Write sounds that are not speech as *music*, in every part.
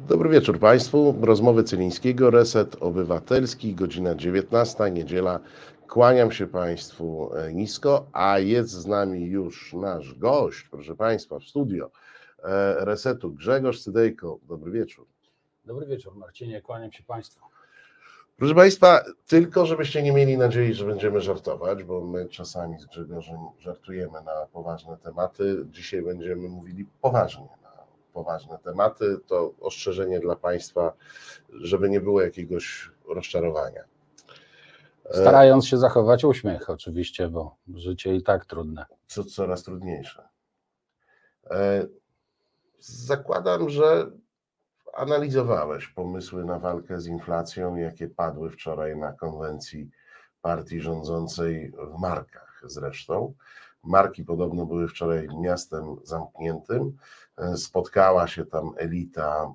Dobry wieczór Państwu. Rozmowy Cylińskiego, Reset Obywatelski, godzina 19, niedziela. Kłaniam się Państwu e, nisko, a jest z nami już nasz gość, proszę Państwa, w studio e, Resetu, Grzegorz Cydejko. Dobry wieczór. Dobry wieczór Marcinie, kłaniam się Państwu. Proszę Państwa, tylko żebyście nie mieli nadziei, że będziemy żartować, bo my czasami z Grzegorzem żartujemy na poważne tematy. Dzisiaj będziemy mówili poważnie poważne tematy, to ostrzeżenie dla Państwa, żeby nie było jakiegoś rozczarowania. Starając się zachować uśmiech, oczywiście, bo życie i tak trudne. Co coraz trudniejsze. E, zakładam, że analizowałeś pomysły na walkę z inflacją, jakie padły wczoraj na konwencji partii rządzącej w Markach zresztą. Marki podobno były wczoraj miastem zamkniętym. Spotkała się tam elita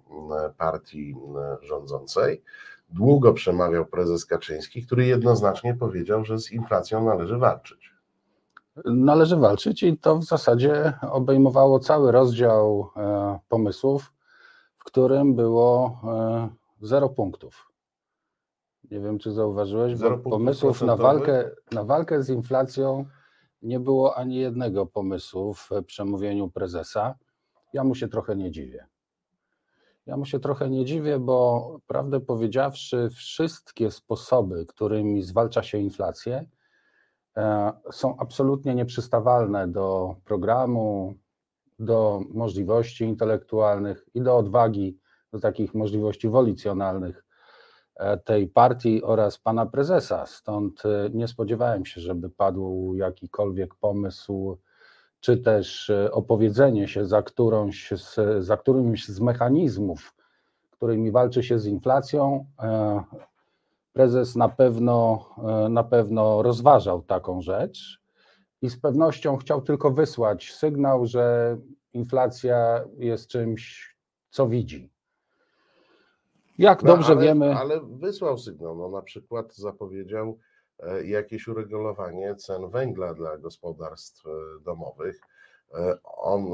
partii rządzącej. Długo przemawiał prezes Kaczyński, który jednoznacznie powiedział, że z inflacją należy walczyć. Należy walczyć i to w zasadzie obejmowało cały rozdział e, pomysłów, w którym było e, zero punktów. Nie wiem, czy zauważyłeś, bo pomysłów na walkę, na walkę z inflacją nie było ani jednego pomysłu w przemówieniu prezesa. Ja mu się trochę nie dziwię. Ja mu się trochę nie dziwię, bo prawdę powiedziawszy, wszystkie sposoby, którymi zwalcza się inflację, e, są absolutnie nieprzystawalne do programu, do możliwości intelektualnych i do odwagi, do takich możliwości wolicjonalnych E, tej partii oraz pana prezesa. Stąd e, nie spodziewałem się, żeby padł jakikolwiek pomysł, czy też e, opowiedzenie się za, którąś, za którymś z mechanizmów, którymi walczy się z inflacją. Prezes na pewno, na pewno rozważał taką rzecz i z pewnością chciał tylko wysłać sygnał, że inflacja jest czymś, co widzi jak no, dobrze ale, wiemy. Ale wysłał sygnał, no na przykład zapowiedział e, jakieś uregulowanie cen węgla dla gospodarstw e, domowych. E, on,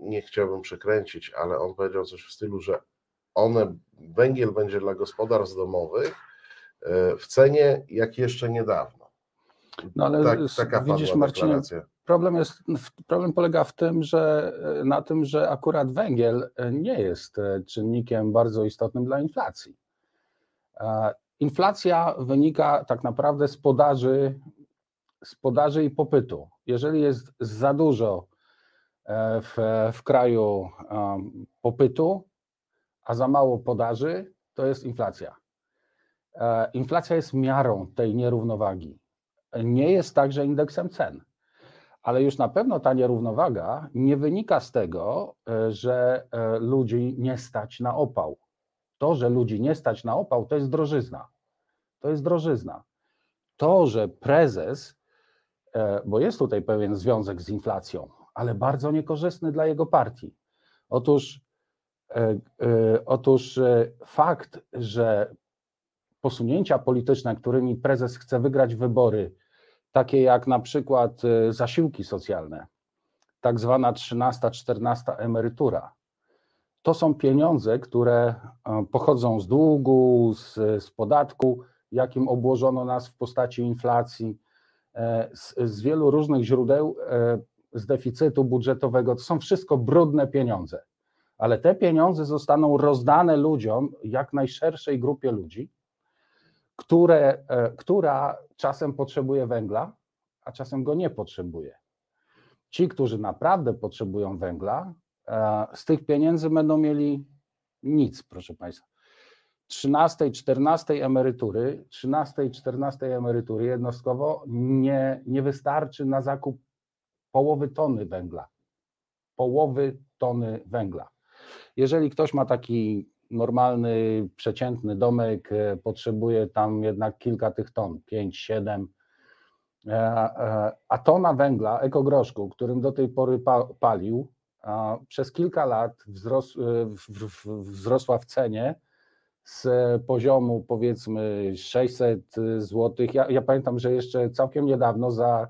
nie chciałbym przekręcić, ale on powiedział coś w stylu, że one, węgiel będzie dla gospodarstw domowych w cenie jak jeszcze niedawno. No ale tak, taka widzisz Marcinie, problem, jest, problem polega w tym, że na tym, że akurat węgiel nie jest e, czynnikiem bardzo istotnym dla inflacji. E, inflacja wynika tak naprawdę z podaży, z podaży i popytu. Jeżeli jest za dużo e, w, w kraju popytu, a za mało podaży, to jest inflacja. Inflacja jest miarą tej nierównowagi nie jest także indeksem cen. Ale już na pewno ta nierównowaga nie wynika z tego, e, że e, ludzi nie stać na opał. To, że ludzi nie stać na opał, to jest drożyzna. To jest drożyzna. To, że prezes, e, bo jest tutaj pewien związek z inflacją, ale bardzo niekorzystny dla jego partii. Otóż, otóż fakt, że posunięcia polityczne, którymi prezes chce wygrać wybory, takie jak na przykład zasiłki socjalne, tak zwana 13-14 emerytura. To są pieniądze, które e, pochodzą z długu, z, z podatku, jakim obłożono nas w postaci inflacji, e, z, z wielu różnych źródeł, e, z deficytu budżetowego. To są wszystko brudne pieniądze, ale te pieniądze zostaną rozdane ludziom, jak najszerszej grupie ludzi, które, która czasem potrzebuje węgla, a czasem go nie potrzebuje. Ci, którzy naprawdę potrzebują węgla, z tych pieniędzy będą mieli nic, proszę Państwa. 13, 14 emerytury, 13 i 14 emerytury jednostkowo nie, nie wystarczy na zakup połowy tony węgla. Połowy tony węgla. Jeżeli ktoś ma taki normalny, przeciętny domek e, potrzebuje tam jednak kilka tych ton, 5, 7. E, e, a tona węgla, ekogroszku, którym do tej pory palił, przez kilka lat wzros, wzrosła w cenie z poziomu powiedzmy 600 zł. Ja, ja, pamiętam, że jeszcze całkiem niedawno za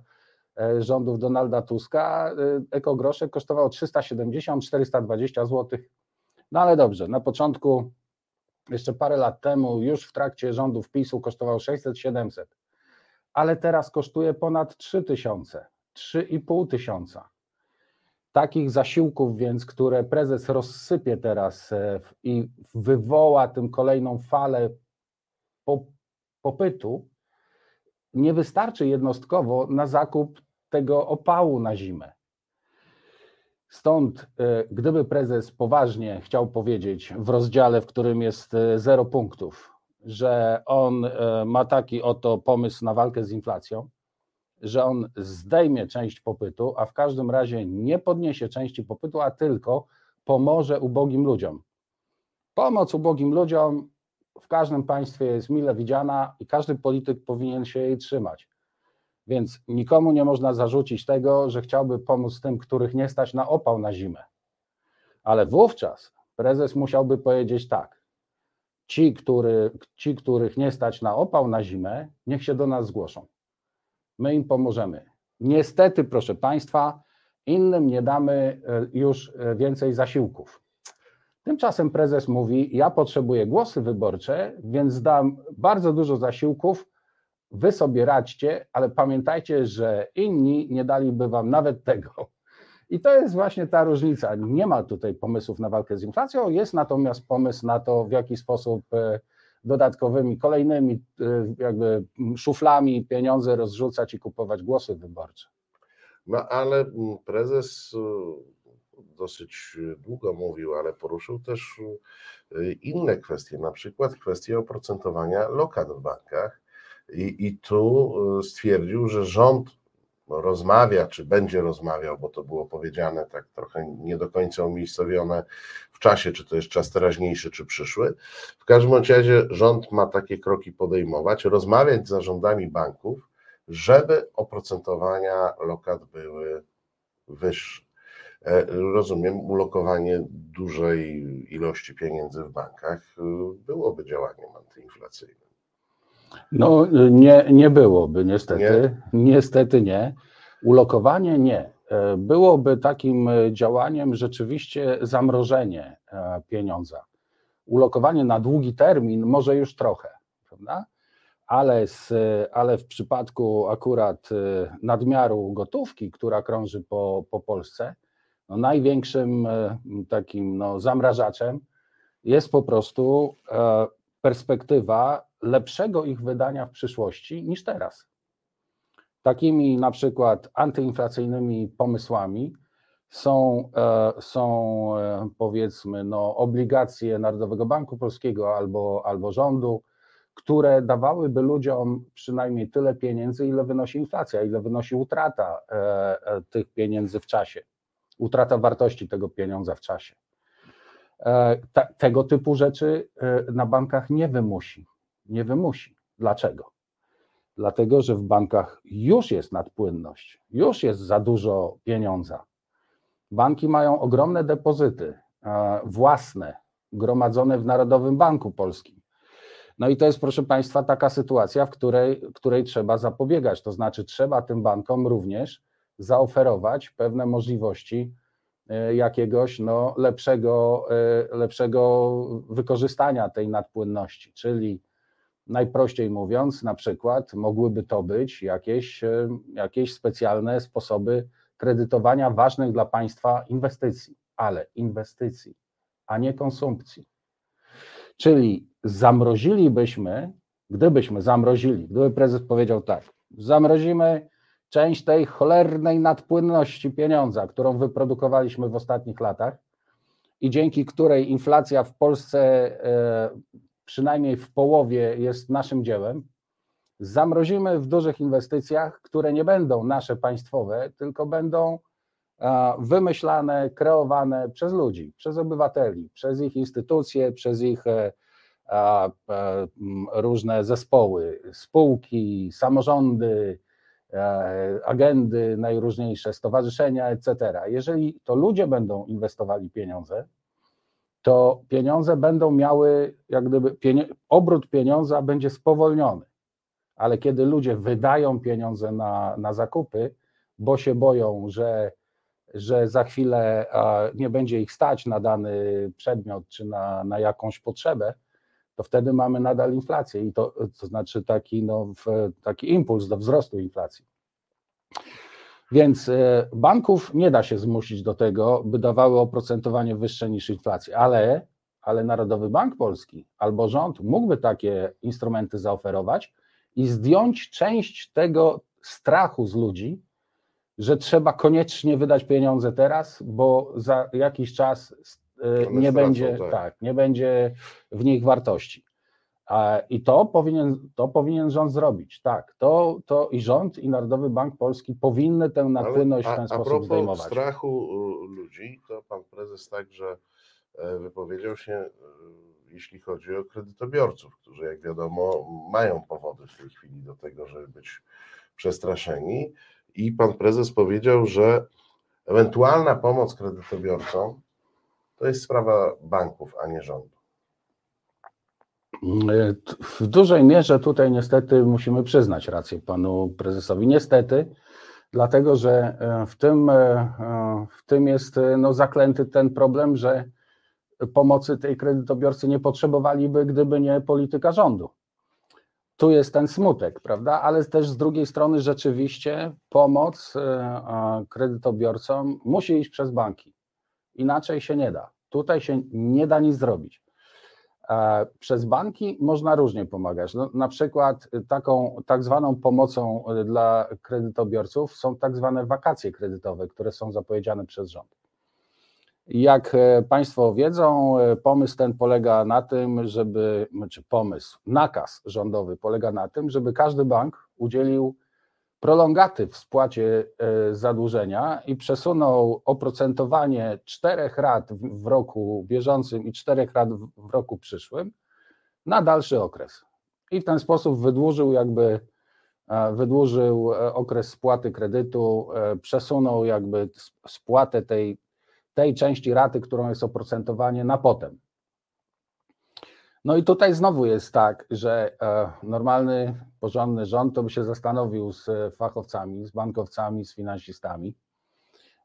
rządów Donalda Tuska ekogroszek kosztował 370-420 zł No ale dobrze, na początku, jeszcze parę lat temu, już w trakcie rządów PiSu kosztował 600-700, ale teraz kosztuje ponad 3000, 3,5 tysiąca. Takich zasiłków więc, które prezes rozsypie teraz e, i wywoła tym kolejną falę popytu, nie wystarczy jednostkowo na zakup tego opału na zimę. Stąd, e, gdyby prezes poważnie chciał powiedzieć w rozdziale, w którym jest e, zero punktów, że on ma taki oto pomysł na walkę z inflacją, że on zdejmie część popytu, a w każdym razie nie podniesie części popytu, a tylko pomoże ubogim ludziom. Pomoc ubogim ludziom w każdym państwie jest mile widziana i każdy polityk powinien się jej trzymać. Więc nikomu nie można zarzucić tego, że chciałby pomóc tym, których nie stać na opał na zimę. Ale wówczas prezes musiałby powiedzieć tak: ci, który, ci, których nie stać na opał na zimę, niech się do nas zgłoszą. My im pomożemy. Niestety, proszę Państwa, innym nie damy e, już e, więcej zasiłków. Tymczasem prezes mówi: Ja potrzebuję głosy wyborcze, więc dam bardzo dużo zasiłków. Wy sobie radźcie, ale pamiętajcie, że inni nie daliby wam nawet tego. I to jest właśnie ta różnica. Nie ma tutaj pomysłów na walkę z inflacją, jest natomiast pomysł na to, w jaki sposób e, dodatkowymi, kolejnymi e, jakby szuflami pieniądze rozrzucać i kupować głosy wyborcze. No ale prezes dosyć długo mówił, ale poruszył też y, inne kwestie, na przykład kwestię oprocentowania lokat w bankach. I, I tu stwierdził, że rząd rozmawia, czy będzie rozmawiał, bo to było powiedziane tak trochę nie do końca umiejscowione w czasie, czy to jest czas teraźniejszy, czy przyszły. W każdym razie rząd ma takie kroki podejmować, rozmawiać z zarządami banków, żeby oprocentowania lokat były wyższe. E, rozumiem, ulokowanie dużej ilości pieniędzy w bankach e, byłoby działaniem antyinflacyjnym. No nie, nie byłoby, niestety. Nie? Niestety nie. Ulokowanie nie. E, byłoby takim działaniem rzeczywiście zamrożenie pieniądza. Ulokowanie na długi termin może już trochę, prawda? Ale, z, ale w przypadku akurat nadmiaru gotówki, która krąży po, po Polsce, no największym e, takim no, zamrażaczem jest po prostu e, perspektywa lepszego ich wydania w przyszłości niż teraz. Takimi na przykład antyinflacyjnymi pomysłami są, e, są powiedzmy no, obligacje Narodowego Banku Polskiego albo, albo rządu, które dawałyby ludziom przynajmniej tyle pieniędzy, ile wynosi inflacja, ile wynosi utrata tych pieniędzy w czasie utrata wartości tego pieniądza w czasie. E, tego typu rzeczy e, na bankach nie wymusi. Nie wymusi. Dlaczego? Dlatego, że w bankach już jest nadpłynność, już jest za dużo pieniądza. Banki mają ogromne depozyty e, własne, gromadzone w Narodowym Banku Polskim. No i to jest, proszę Państwa, taka sytuacja, w której, której trzeba zapobiegać. To znaczy, trzeba tym bankom również zaoferować pewne możliwości e, jakiegoś no, lepszego, e, lepszego wykorzystania tej nadpłynności, czyli najprościej mówiąc, na przykład mogłyby to być jakieś, e, jakieś specjalne sposoby kredytowania ważnych dla państwa inwestycji, ale inwestycji, a nie konsumpcji. Czyli zamrozilibyśmy, gdybyśmy zamrozili, gdyby prezes powiedział tak, zamrozimy część tej cholernej nadpłynności pieniądza, którą wyprodukowaliśmy w ostatnich latach i dzięki której inflacja w Polsce e, przynajmniej w połowie jest naszym dziełem, zamrozimy w dużych inwestycjach, które nie będą nasze państwowe, tylko będą wymyślane, kreowane przez ludzi, przez obywateli, przez ich instytucje, przez ich e, różne zespoły, spółki, samorządy, E, agendy najróżniejsze, stowarzyszenia, etc. Jeżeli to ludzie będą inwestowali pieniądze, to pieniądze będą miały, jak gdyby obrót pieniądza będzie spowolniony. Ale kiedy ludzie wydają pieniądze na, na zakupy, bo się boją, że że za chwilę nie będzie ich stać na dany przedmiot czy na, na jakąś potrzebę, to wtedy mamy nadal inflację i to, to znaczy taki, no, taki impuls do wzrostu inflacji. Więc e, banków nie da się zmusić do tego, by dawały oprocentowanie wyższe niż inflacja, ale, ale Narodowy Bank Polski albo rząd mógłby takie instrumenty zaoferować i zdjąć część tego strachu z ludzi, że trzeba koniecznie wydać pieniądze teraz, bo za jakiś czas e, nie będzie, tak. tak, nie będzie w nich wartości. I to powinien, to powinien rząd zrobić. Tak, to, to i rząd, i Narodowy Bank Polski powinny tę napłynność a, w ten a sposób propos zdejmować. strachu ludzi, to pan prezes także e, wypowiedział się, e, jeśli chodzi o kredytobiorców, którzy, jak wiadomo, mają powody w tej chwili do tego, żeby być przestraszeni. I pan prezes powiedział, że ewentualna pomoc kredytobiorcom to jest sprawa banków, a nie rządu. W dużej mierze tutaj niestety musimy przyznać rację panu prezesowi. Niestety, dlatego że e, w tym, e, w tym jest e, no, zaklęty ten problem, że pomocy tej kredytobiorcy nie potrzebowaliby, gdyby nie polityka rządu. Tu jest ten smutek, prawda? Ale też z drugiej strony rzeczywiście pomoc kredytobiorcom musi iść przez banki. Inaczej się nie da. Tutaj się nie da nic zrobić. Przez banki można różnie pomagać. No, na przykład taką tak zwaną pomocą dla kredytobiorców są tak zwane wakacje kredytowe, które są zapowiedziane przez rząd. Jak e, Państwo wiedzą, e, pomysł ten polega na tym, żeby, czy znaczy pomysł, nakaz rządowy polega na tym, żeby każdy bank udzielił prolongaty w spłacie e, zadłużenia i przesunął oprocentowanie czterech rat w roku bieżącym i czterech rat w roku przyszłym na dalszy okres. I w ten sposób wydłużył jakby e, wydłużył e, okres spłaty kredytu, przesunął jakby spłatę tej, tej części raty, którą jest oprocentowanie na potem. No i tutaj znowu jest tak, że e, normalny, porządny rząd to by się zastanowił z fachowcami, z bankowcami, z finansistami.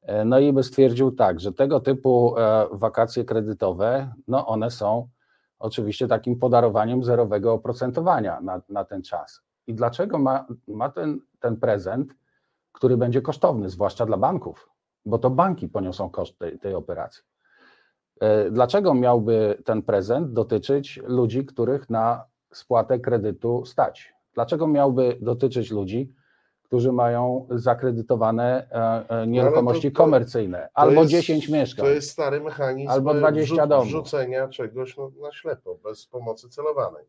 E, no i by stwierdził tak, że tego typu e, wakacje kredytowe, no one są oczywiście takim podarowaniem zerowego oprocentowania na, na ten czas. I dlaczego ma, ma ten, ten prezent, który będzie kosztowny, zwłaszcza dla banków, bo to banki poniosą koszt tej, tej operacji. E, dlaczego miałby ten prezent dotyczyć ludzi, których na spłatę kredytu stać? Dlaczego miałby dotyczyć ludzi, którzy mają zakredytowane e, e, nieruchomości to, to, komercyjne, albo jest, 10 mieszkań. To jest stary mechanizm albo 20 domów. wrzucenia czegoś na ślepo, bez pomocy celowanej.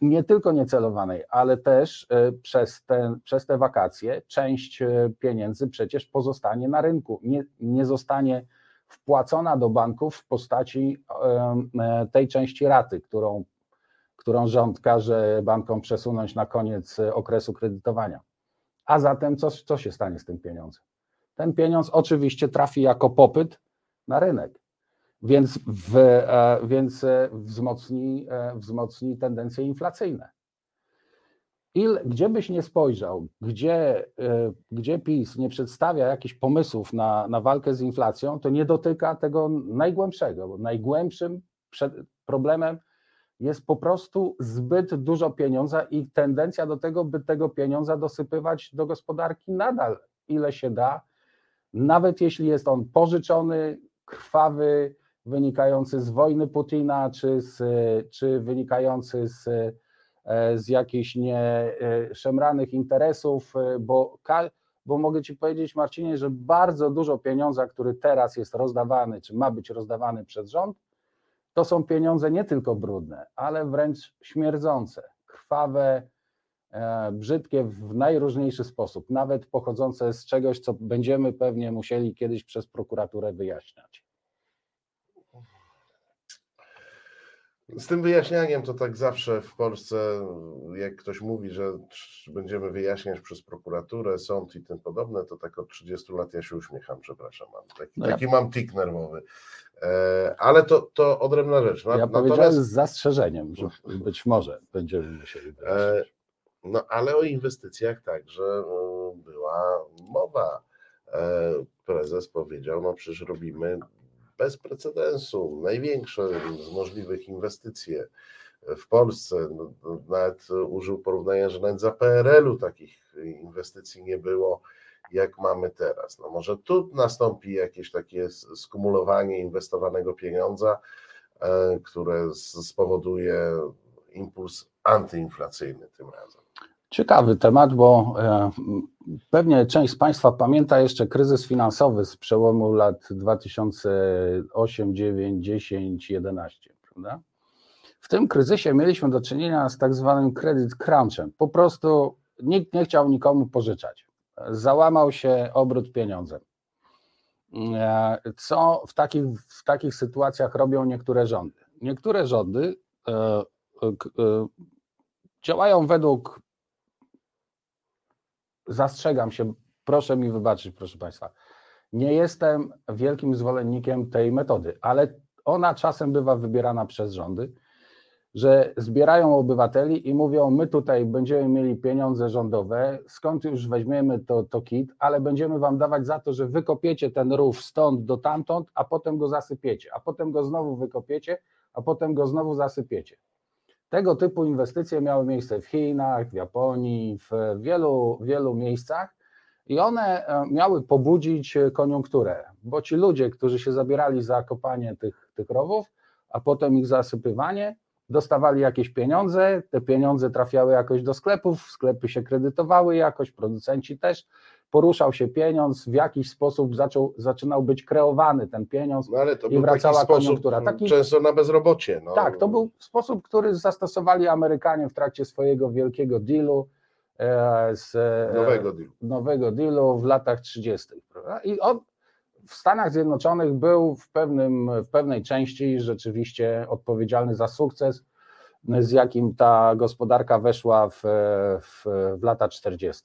Nie tylko niecelowanej, ale też przez te, przez te wakacje część pieniędzy przecież pozostanie na rynku, nie, nie zostanie wpłacona do banków w postaci e, tej części raty, którą, którą rząd każe bankom przesunąć na koniec okresu kredytowania. A zatem co, co się stanie z tym pieniądzem? Ten pieniądz oczywiście trafi jako popyt na rynek, więc, w, e, więc e, wzmocni, wzmocni tendencje inflacyjne. Il, gdzie byś nie spojrzał, gdzie, e, gdzie PiS nie przedstawia jakichś pomysłów na, na walkę z inflacją, to nie dotyka tego najgłębszego, bo najgłębszym problemem jest po prostu zbyt dużo pieniądza i tendencja do tego, by tego pieniądza dosypywać do gospodarki nadal ile się da, nawet jeśli jest on pożyczony, krwawy, wynikający z wojny Putina, czy, z, czy wynikający z z jakichś nieszemranych interesów, e, bo, bo mogę Ci powiedzieć, Marcinie, że bardzo dużo pieniądza, który teraz jest rozdawany, czy ma być rozdawany przez rząd, to są pieniądze nie tylko brudne, ale wręcz śmierdzące, krwawe, e, brzydkie w najróżniejszy sposób, nawet pochodzące z czegoś, co będziemy pewnie musieli kiedyś przez prokuraturę wyjaśniać. Z tym wyjaśnianiem to tak zawsze w Polsce, jak ktoś mówi, że będziemy wyjaśniać przez prokuraturę, sąd i tym podobne, to tak od 30 lat ja się uśmiecham, przepraszam. Taki, no ja... taki mam tik nerwowy. E, ale to, to odrębna rzecz. Ja Natomiast... powiedziałem z zastrzeżeniem, że być może będziemy musieli wyjaśnić. No ale o inwestycjach także e, była mowa prezes powiedział, no przecież robimy bez precedensu, największe z możliwych inwestycje w Polsce. No, no, nawet użył porównania, że nawet za PRL-u takich inwestycji nie było, jak mamy teraz. No może tu nastąpi jakieś takie skumulowanie inwestowanego pieniądza, e, które spowoduje impuls antyinflacyjny tym razem. Ciekawy temat, bo e, pewnie część z Państwa pamięta jeszcze kryzys finansowy z przełomu lat 2008, 9, 10, 11, prawda? W tym kryzysie mieliśmy do czynienia z tak zwanym credit crunchem. Po prostu nikt nie chciał nikomu pożyczać. Załamał się obrót pieniądzem. E, co w takich, w takich sytuacjach robią niektóre rządy? Niektóre rządy e, działają według, zastrzegam się, proszę mi wybaczyć, proszę Państwa, nie jestem wielkim zwolennikiem tej metody, ale ona czasem bywa wybierana przez rządy że zbierają obywateli i mówią, my tutaj będziemy mieli pieniądze rządowe, skąd już weźmiemy to, to kit, ale będziemy wam dawać za to, że wykopiecie ten rów stąd do tamtąd, a potem go zasypiecie, a potem go znowu wykopiecie, a potem go znowu zasypiecie. Tego typu inwestycje miały miejsce w Chinach, w Japonii, w wielu, wielu miejscach i one e, miały pobudzić koniunkturę, bo ci ludzie, którzy się zabierali za kopanie tych, tych rowów, a potem ich zasypywanie, dostawali jakieś pieniądze, te pieniądze trafiały jakoś do sklepów, sklepy się kredytowały jakoś, producenci też, poruszał się pieniądz, w jakiś sposób zaczął, zaczynał być kreowany ten pieniądz no ale to i wracała taki koniunktura. Taki, często na bezrobocie. No. Tak, to był sposób, który zastosowali Amerykanie w trakcie swojego wielkiego dealu, e, z, e, nowego, dealu. nowego dealu w latach 30. Prawda? I on w Stanach Zjednoczonych był w, pewnym, w pewnej części rzeczywiście odpowiedzialny za sukces, z jakim ta gospodarka weszła w, w, w lata 40.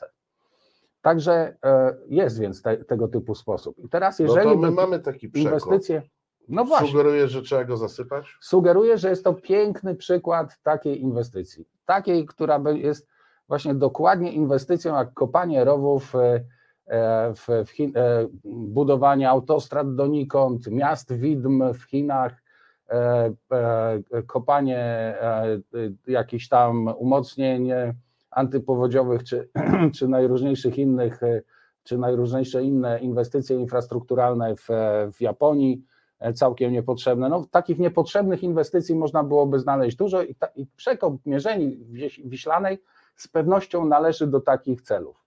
Także e, jest więc te, tego typu sposób. I teraz, jeżeli no to my mamy taki przekop. inwestycje. No właśnie. Sugeruje, że trzeba go zasypać? Sugeruje, że jest to piękny przykład takiej inwestycji. Takiej, która jest właśnie dokładnie inwestycją jak kopanie rowów e, E, w, w Chin, budowanie autostrad donikąd, miast widm w Chinach, kopanie jakichś tam umocnień antypowodziowych czy, *clears throat* czy najróżniejszych innych, czy najróżniejsze inne inwestycje infrastrukturalne w, w Japonii, całkiem niepotrzebne. No, takich niepotrzebnych inwestycji można byłoby znaleźć dużo i, ta, i przekop Mierzeni Wiślanej z pewnością należy do takich celów.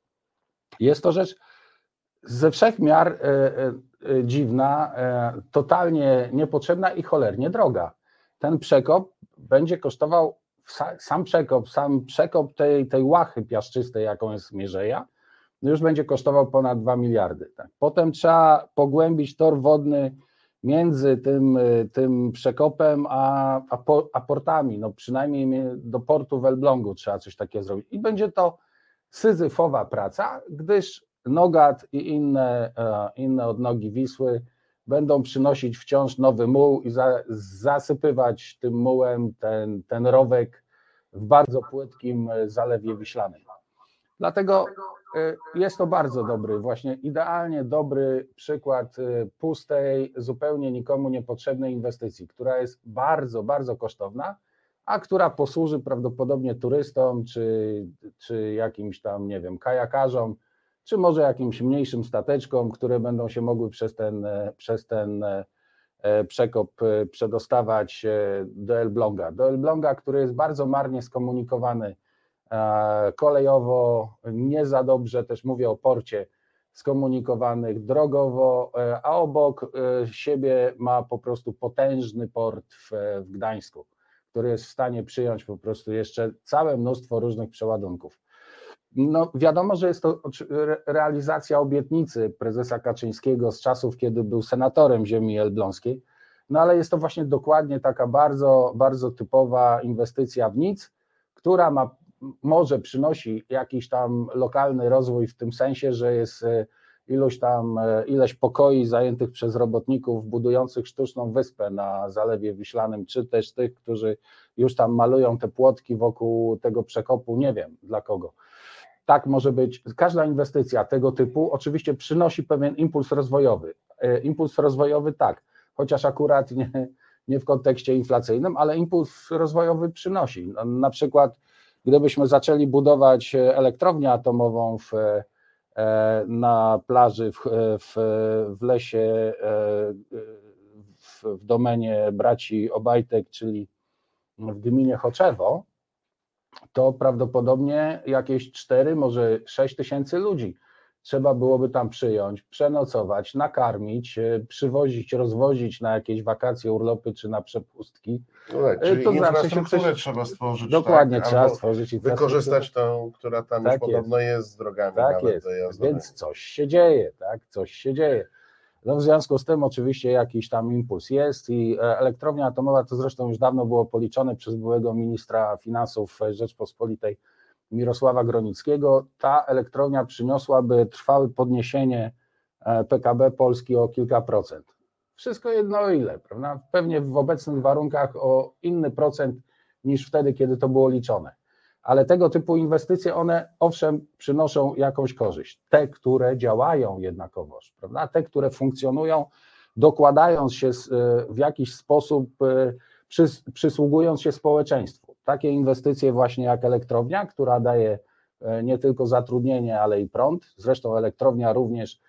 Jest to rzecz ze wszech miar e, e, e, dziwna, totalnie niepotrzebna i cholernie droga. Ten przekop będzie kosztował, sam przekop, sam przekop tej, tej łachy piaszczystej, jaką jest Mierzeja, już będzie kosztował ponad 2 miliardy. Tak. Potem trzeba pogłębić tor wodny między tym, tym przekopem a, a, a portami, no przynajmniej do portu w Elblągu trzeba coś takiego zrobić. I będzie to syzyfowa praca, gdyż Nogat i inne, e, inne odnogi Wisły będą przynosić wciąż nowy muł i za, zasypywać tym mułem ten, ten rowek w bardzo płytkim zalewie wiślanym. Dlatego e, jest to bardzo dobry, właśnie idealnie dobry przykład e, pustej, zupełnie nikomu niepotrzebnej inwestycji, która jest bardzo, bardzo kosztowna, a która posłuży prawdopodobnie turystom czy, czy jakimś tam, nie wiem, kajakarzom, czy może jakimś mniejszym stateczkom, które będą się mogły przez ten, e, przez ten e, e, przekop przedostawać do Elbląga. Do Elbląga, który jest bardzo marnie skomunikowany kolejowo, nie za dobrze, też mówię o porcie, skomunikowanych drogowo, a obok siebie ma po prostu potężny port w, w Gdańsku, który jest w stanie przyjąć po prostu jeszcze całe mnóstwo różnych przeładunków. No, wiadomo, że jest to realizacja obietnicy prezesa Kaczyńskiego z czasów, kiedy był senatorem ziemi elbląskiej, no ale jest to właśnie dokładnie taka bardzo, bardzo typowa inwestycja w nic, która ma, może przynosi jakiś tam lokalny rozwój w tym sensie, że jest e, ilość tam, e, ileś pokoi zajętych przez robotników budujących sztuczną wyspę na Zalewie Wiślanym, czy też tych, którzy już tam malują te płotki wokół tego przekopu, nie wiem dla kogo tak może być, każda inwestycja tego typu oczywiście przynosi pewien impuls rozwojowy. E, impuls rozwojowy tak, chociaż akurat nie, nie w kontekście inflacyjnym, ale impuls rozwojowy przynosi. No, na przykład, gdybyśmy zaczęli budować elektrownię atomową w, e, na plaży w, w, w lesie w, w domenie braci Obajtek, czyli w gminie Choczewo, to prawdopodobnie jakieś 4, może 6 tysięcy ludzi trzeba byłoby tam przyjąć, przenocować, nakarmić, e, przywozić, rozwozić na jakieś wakacje, urlopy czy na przepustki. No tak, E, czyli to znaczy infrastrukturę coś- trzeba stworzyć. Dokładnie, tak, trzeba stworzyć Wykorzystać tą, która tam Tak już jest. podobno jest z drogami Tak nawet jest, więc coś się dzieje, tak, coś się dzieje. No w związku z tym oczywiście jakiś tam impuls jest i e, elektrownia atomowa to zresztą już dawno było policzone przez byłego ministra finansów Rzeczpospolitej Mirosława Gronickiego. Ta elektrownia przyniosłaby trwałe podniesienie e, PKB Polski o kilka procent. Wszystko jedno o ile, prawda? Pewnie w obecnych warunkach o inny procent niż wtedy, kiedy to było liczone ale tego typu inwestycje, one owszem przynoszą jakąś korzyść. Te, które działają jednakowoż, prawda? te, które funkcjonują, dokładając się e, w jakiś sposób, e, przys, przysługując się społeczeństwu. Takie inwestycje właśnie jak elektrownia, która daje e, nie tylko zatrudnienie, ale i prąd. Zresztą elektrownia również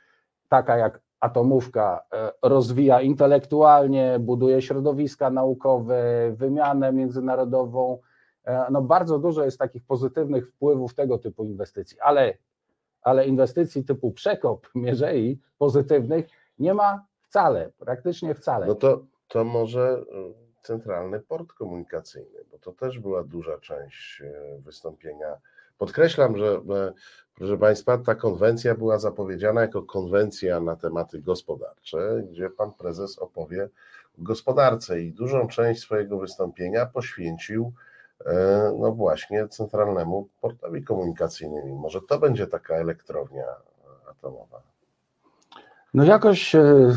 taka jak atomówka rozwija intelektualnie, buduje środowiska naukowe, wymianę międzynarodową, no bardzo dużo jest takich pozytywnych wpływów tego typu inwestycji, ale, ale inwestycji typu przekop mierzei pozytywnych nie ma wcale, praktycznie wcale. No to, to może y, centralny port komunikacyjny, bo to też była duża część y, wystąpienia. Podkreślam, że e, proszę Państwa, ta konwencja była zapowiedziana jako konwencja na tematy gospodarcze, gdzie pan prezes opowie o gospodarce i dużą część swojego wystąpienia poświęcił e, no właśnie centralnemu portowi komunikacyjnemu. Może to będzie taka elektrownia atomowa. No jakoś e,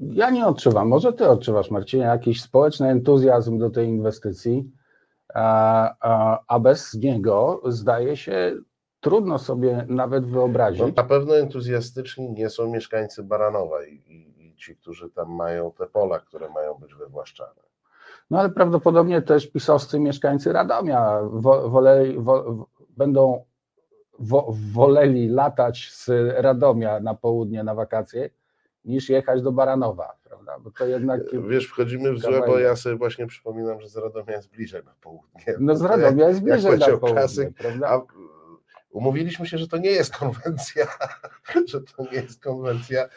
ja nie odczuwam, może ty odczuwasz Marcinie, jakiś społeczny entuzjazm do tej inwestycji, a, a, a bez niego zdaje się trudno sobie nawet No, wyobrazić, na pewno entuzjastyczni nie są mieszkańcy Baranowa i, i, i ci, którzy tam mają te pola, które mają być wywłaszczane. No ale prawdopodobnie też pisowscy mieszkańcy Radomia wo, woleli, wo, będą wo, woleli latać z Radomia na południe na wakacje, niż jechać do Baranowa, prawda? Bo to jednak. Wiesz, wchodzimy w złe, bo ja sobie właśnie przypominam, że z Radomia jest bliżej na południe. No z jak- Radomia jest *laughs* bliżej jak na powiedział południe, klasyk, prawda? A umówiliśmy się, że to nie jest konwencja, *laughs* że to nie jest konwencja e,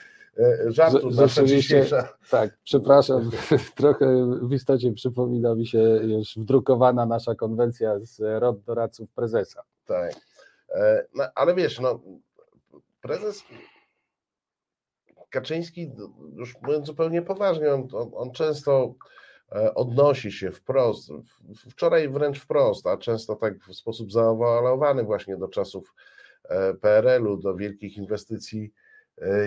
żartu. Że- Nasza rzeczywiście- Tak, przepraszam, *laughs* trochę w istocie przypomina mi się już wdrukowana nasza konwencja z rod doradców prezesa. Tak. E, No, ale wiesz, no, prezes Kaczyński, już mówiąc zupełnie poważnie, on, on, on często e, odnosi się wprost, wczoraj wręcz wprost, a często tak w sposób zaawalowany właśnie do czasów e, PRL-u, do wielkich inwestycji e,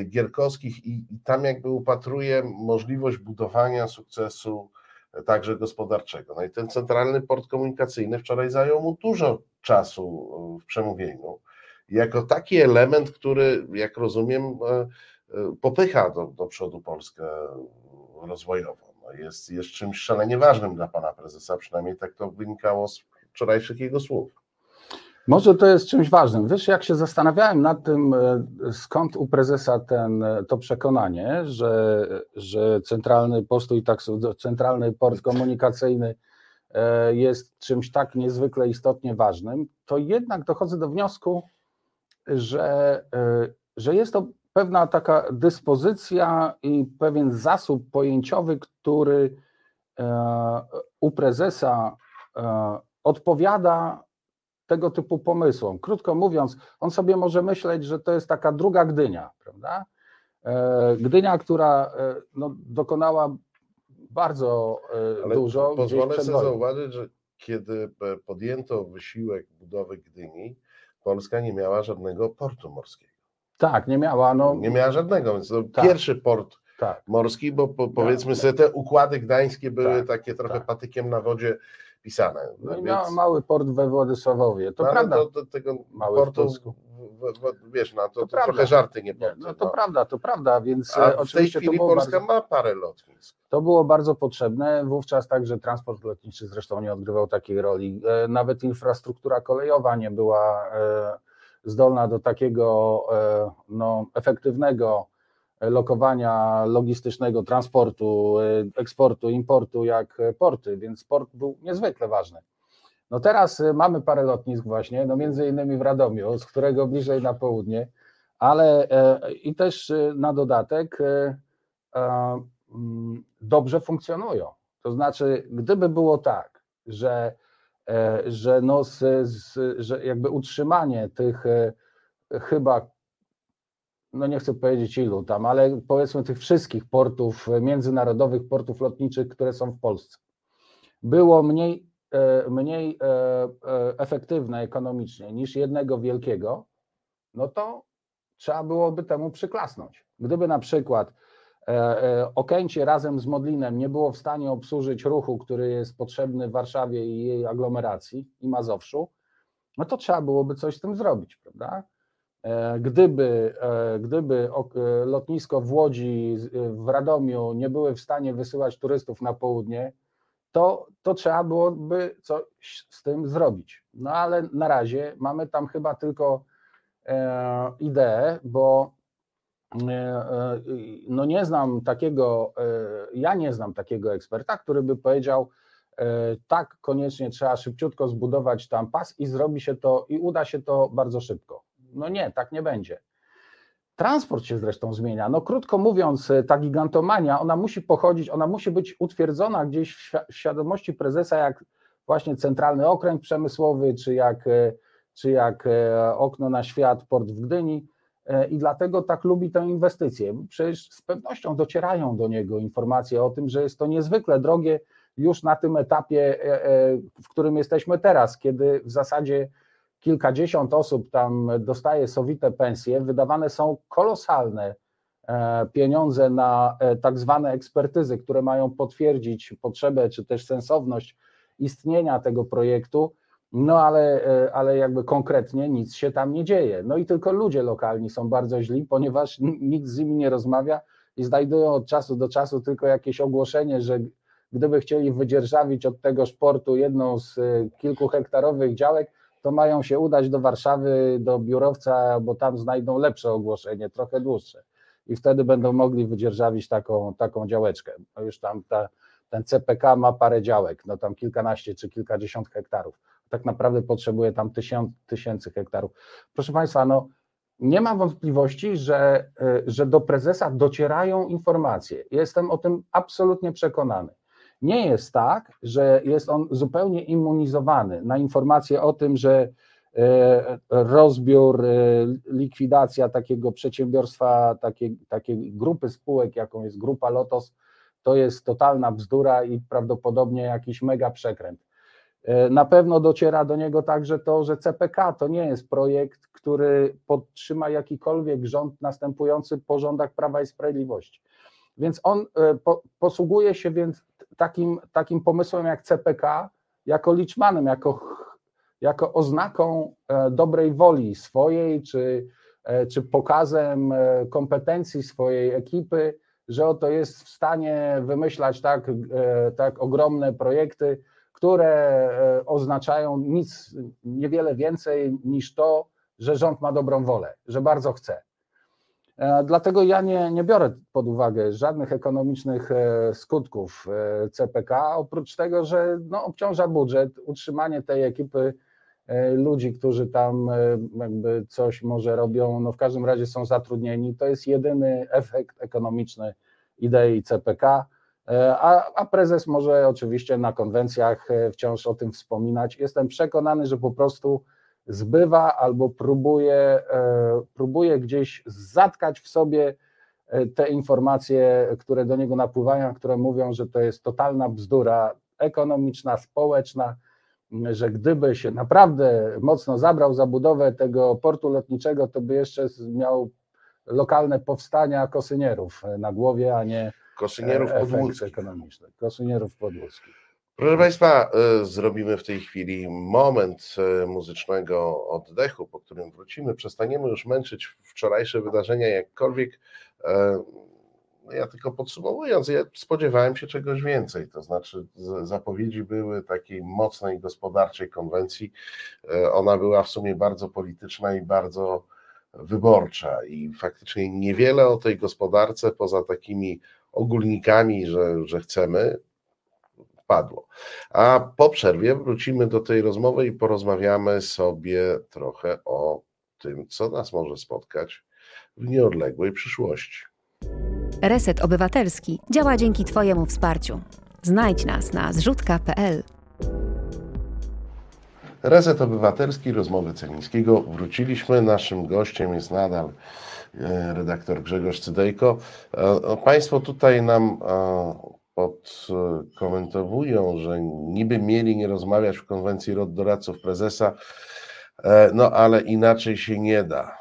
gierkowskich i, i tam jakby upatruje możliwość budowania sukcesu e, także gospodarczego. No i ten centralny port komunikacyjny wczoraj zajął mu dużo czasu e, w przemówieniu. Jako taki element, który, jak rozumiem, e, e, popycha do, do przodu Polskę rozwojowo. No jest, jest czymś szalenie ważnym dla pana prezesa, przynajmniej tak to wynikało z wczorajszych jego słów. Może to jest czymś ważnym. Wiesz, jak się zastanawiałem nad tym, e, skąd u prezesa ten, e, to przekonanie, że, że centralny postój, tak, centralny port komunikacyjny e, jest czymś tak niezwykle istotnie ważnym, to jednak dochodzę do wniosku, że, że jest to pewna taka dyspozycja i pewien zasób pojęciowy, który u prezesa odpowiada tego typu pomysłom. Krótko mówiąc, on sobie może myśleć, że to jest taka druga Gdynia, prawda? E, Gdynia, która e, no, dokonała bardzo e, Ale dużo. pozwolę sobie zauważyć, że kiedy podjęto wysiłek budowy Gdyni, Polska nie miała żadnego portu morskiego. Tak, nie miała. No, Nie miała żadnego, więc to Tak. pierwszy port tak. morski, bo po, powiedzmy sobie, te układy gdańskie były Tak, takie trochę tak. patykiem na wodzie pisane. No i Więc- miał mały port we Władysławowie, to no, prawda. To, to, tego Mały portu, w, w, wiesz, no, to, to, prawda. trochę żarty nie porty. no to no. prawda, to prawda, więc A e, w tej oczywiście chwili to Polska bardzo, ma parę lotnisk. to było bardzo potrzebne. Wówczas także transport lotniczy zresztą nie odgrywał takiej roli. E, Nawet infrastruktura kolejowa nie była e, zdolna do takiego e, no, efektywnego lokowania logistycznego, transportu, e, eksportu, importu jak porty, więc port był niezwykle ważny. No teraz e, mamy parę lotnisk właśnie, no między innymi w Radomiu, z którego bliżej na południe, ale e, i też e, na dodatek e, mm, dobrze funkcjonują. To znaczy, gdyby było tak, że, e, że, no z, z, że jakby utrzymanie tych chyba, no nie chcę powiedzieć ilu tam, ale powiedzmy tych wszystkich portów, e, międzynarodowych portów lotniczych, które są w Polsce, było mniej, e, mniej e, efektywne ekonomicznie niż jednego wielkiego, no to trzeba byłoby temu przyklasnąć. Gdyby na przykład Okęcie razem z Modlinem nie było w stanie obsłużyć ruchu, który jest potrzebny w Warszawie i jej aglomeracji i Mazowszu, no to trzeba byłoby coś z tym zrobić, prawda? E, Gdyby, e, gdyby e, lotnisko w Łodzi, z- w Radomiu nie były w stanie wysyłać turystów na południe, to, to trzeba byłoby coś z tym zrobić. No ale na razie mamy tam chyba tylko e, ideę, bo e, e, no nie znam takiego, e, ja nie znam takiego eksperta, który by powiedział, e, tak, koniecznie trzeba szybciutko zbudować tam pas i zrobi się to i uda się to bardzo szybko. No nie, tak nie będzie. Transport się zresztą zmienia. No krótko mówiąc, e, ta gigantomania, ona musi pochodzić, ona musi być utwierdzona gdzieś w świ- w świadomości prezesa, jak właśnie centralny okręg przemysłowy, czy jak, e, czy jak e, okno na świat, port w Gdyni. I dlatego tak lubi tę inwestycję. Przecież z pewnością docierają do niego informacje o tym, że jest to niezwykle drogie już na tym etapie, w którym jesteśmy teraz, kiedy w zasadzie kilkadziesiąt osób tam dostaje sowite pensje, wydawane są kolosalne e, pieniądze na e, tak zwane ekspertyzy, które mają potwierdzić potrzebę czy też sensowność istnienia tego projektu, no ale, e, ale jakby konkretnie nic się tam nie dzieje. No i tylko ludzie lokalni są bardzo źli, ponieważ nikt z nimi nie rozmawia i znajdują od czasu do czasu tylko jakieś ogłoszenie, że gdyby chcieli wydzierżawić od tego sportu jedną z e, kilkuhektarowych działek, to mają się udać do Warszawy, do biurowca, bo tam znajdą lepsze ogłoszenie, trochę dłuższe. I wtedy będą mogli wydzierżawić taką, taką działeczkę. No już tam ta, ten CPK ma parę działek, no tam kilkanaście czy kilkadziesiąt hektarów. Tak naprawdę potrzebuje tam tysiąc, tysięcy hektarów. Proszę Państwa, no nie mam wątpliwości, że, y, że do prezesa docierają informacje. Jestem o tym absolutnie przekonany. Nie jest tak, że jest on zupełnie immunizowany na informacje o tym, że e, rozbiór, e, likwidacja takiego przedsiębiorstwa, takiej, takiej grupy spółek, jaką jest Grupa Lotos, to jest totalna bzdura i prawdopodobnie jakiś mega przekręt. E, Na pewno dociera do niego także to, że CPK to nie jest projekt, który podtrzyma jakikolwiek rząd następujący po rządach Prawa i Sprawiedliwości. Więc on po, posługuje się więc takim, takim pomysłem jak CPK jako liczmanem, jako, jako oznaką e, dobrej woli swojej, czy, e, czy pokazem e, kompetencji swojej ekipy, że oto jest w stanie wymyślać tak, tak ogromne projekty, które oznaczają nic, niewiele więcej niż to, że rząd ma dobrą wolę, że bardzo chce. E, Dlatego ja nie, nie biorę pod uwagę żadnych ekonomicznych e, skutków e, CPK, oprócz tego, że no, obciąża budżet, utrzymanie tej ekipy ludzi, którzy tam jakby coś może robią, no w każdym razie są zatrudnieni, to jest jedyny efekt ekonomiczny idei CPK, a, a prezes może oczywiście na konwencjach wciąż o tym wspominać. Jestem przekonany, że po prostu zbywa albo próbuje, e, próbuje gdzieś zatkać w sobie e, te informacje, które do niego napływają, które mówią, że to jest totalna bzdura ekonomiczna, społeczna, że gdyby się naprawdę mocno zabrał za budowę tego portu lotniczego, to by jeszcze miał lokalne powstania kosynierów na głowie, a nie Kosynierów podwódzkich. ekonomicznych. Kosynierów podwódzkich. Proszę Państwa, y, zrobimy w tej chwili moment y, muzycznego oddechu, po którym wrócimy. Przestaniemy już męczyć wczorajsze wydarzenia jakkolwiek. y, Ja tylko podsumowując, ja spodziewałem się czegoś więcej, to znaczy zapowiedzi były takiej mocnej gospodarczej konwencji. Ona była w sumie bardzo polityczna i bardzo wyborcza i faktycznie niewiele o tej gospodarce poza takimi ogólnikami, że, że chcemy, padło. A po przerwie wrócimy do tej rozmowy i porozmawiamy sobie trochę o tym, co nas może spotkać w nieodległej przyszłości. Reset Obywatelski działa dzięki Twojemu wsparciu. Znajdź nas na zrzutka.pl. Reset Obywatelski, rozmowy Celińskiego. Wróciliśmy. Naszym gościem jest nadal e, redaktor Grzegorz Cydejko. E, Państwo tutaj nam e, podkomentowują, że niby mieli nie rozmawiać w konwencji rod doradców prezesa, e, no ale inaczej się nie da.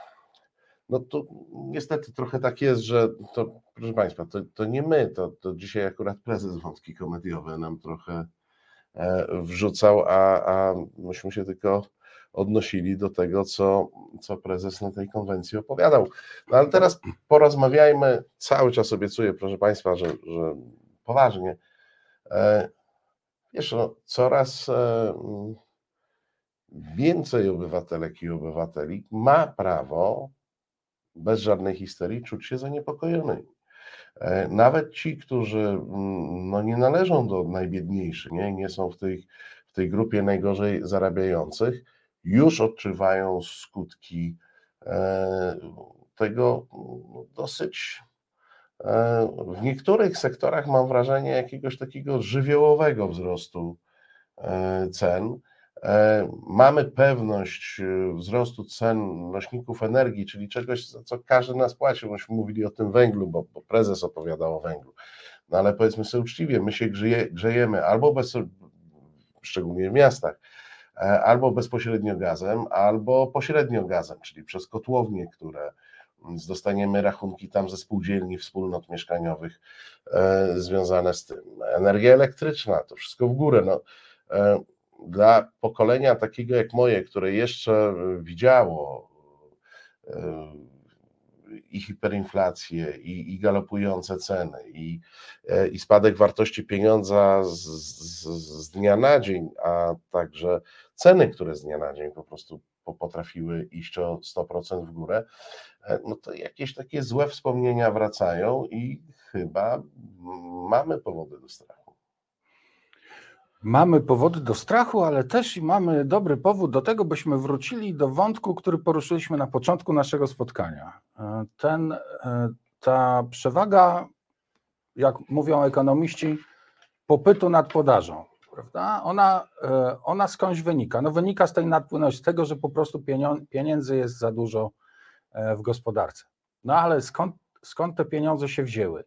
No to niestety trochę tak jest, że to, proszę Państwa, to, to nie my, to, to dzisiaj akurat prezes wątki komediowe nam trochę e, wrzucał, a, a myśmy się tylko odnosili do tego, co, co prezes na tej konwencji opowiadał. No ale teraz porozmawiajmy, cały czas obiecuję, proszę Państwa, że, że poważnie. E, Wiesz, no, coraz e, mm, więcej obywatelek i obywateli ma prawo bez żadnej histerii czuć się zaniepokojonymi. E, Nawet ci, którzy mm, no, nie należą do najbiedniejszych, nie, nie są w tej, w tej grupie najgorzej zarabiających, już odczuwają skutki tego no, dosyć w niektórych sektorach mam wrażenie jakiegoś takiego żywiołowego wzrostu e, cen. E, Mamy pewność e, wzrostu cen nośników energii, czyli czegoś, za co każdy nas płaci. Myśmy mówili o tym węglu, bo, bo prezes opowiadał o węglu. No ale powiedzmy sobie uczciwie, my się grzeje, grzejemy albo bez, szczególnie w miastach, e, albo bezpośrednio gazem, albo pośrednio gazem, czyli przez kotłownie, które mm, dostaniemy rachunki tam ze spółdzielni, wspólnot mieszkaniowych e, związane z tym. Energia elektryczna, to wszystko w górę. No, e, dla pokolenia takiego jak moje, które jeszcze e, widziało e, i hiperinflację, i, i galopujące ceny, i, e, i spadek wartości pieniądza z, z, z dnia na dzień, a także ceny, które z dnia na dzień po prostu potrafiły iść o 100% w górę, e, no to jakieś takie złe wspomnienia wracają i chyba mamy powody do strachu. Mamy powody do strachu, ale też i mamy dobry powód do tego, byśmy wrócili do wątku, który poruszyliśmy na początku naszego spotkania. E, Ten, e, ta przewaga, jak mówią ekonomiści, popytu nad podażą, prawda? Ona, e, ona skądś wynika? No wynika z tej nadpłynności, z tego, że po prostu pieniędzy jest za dużo e, w gospodarce. No ale skąd, skąd te pieniądze się wzięły?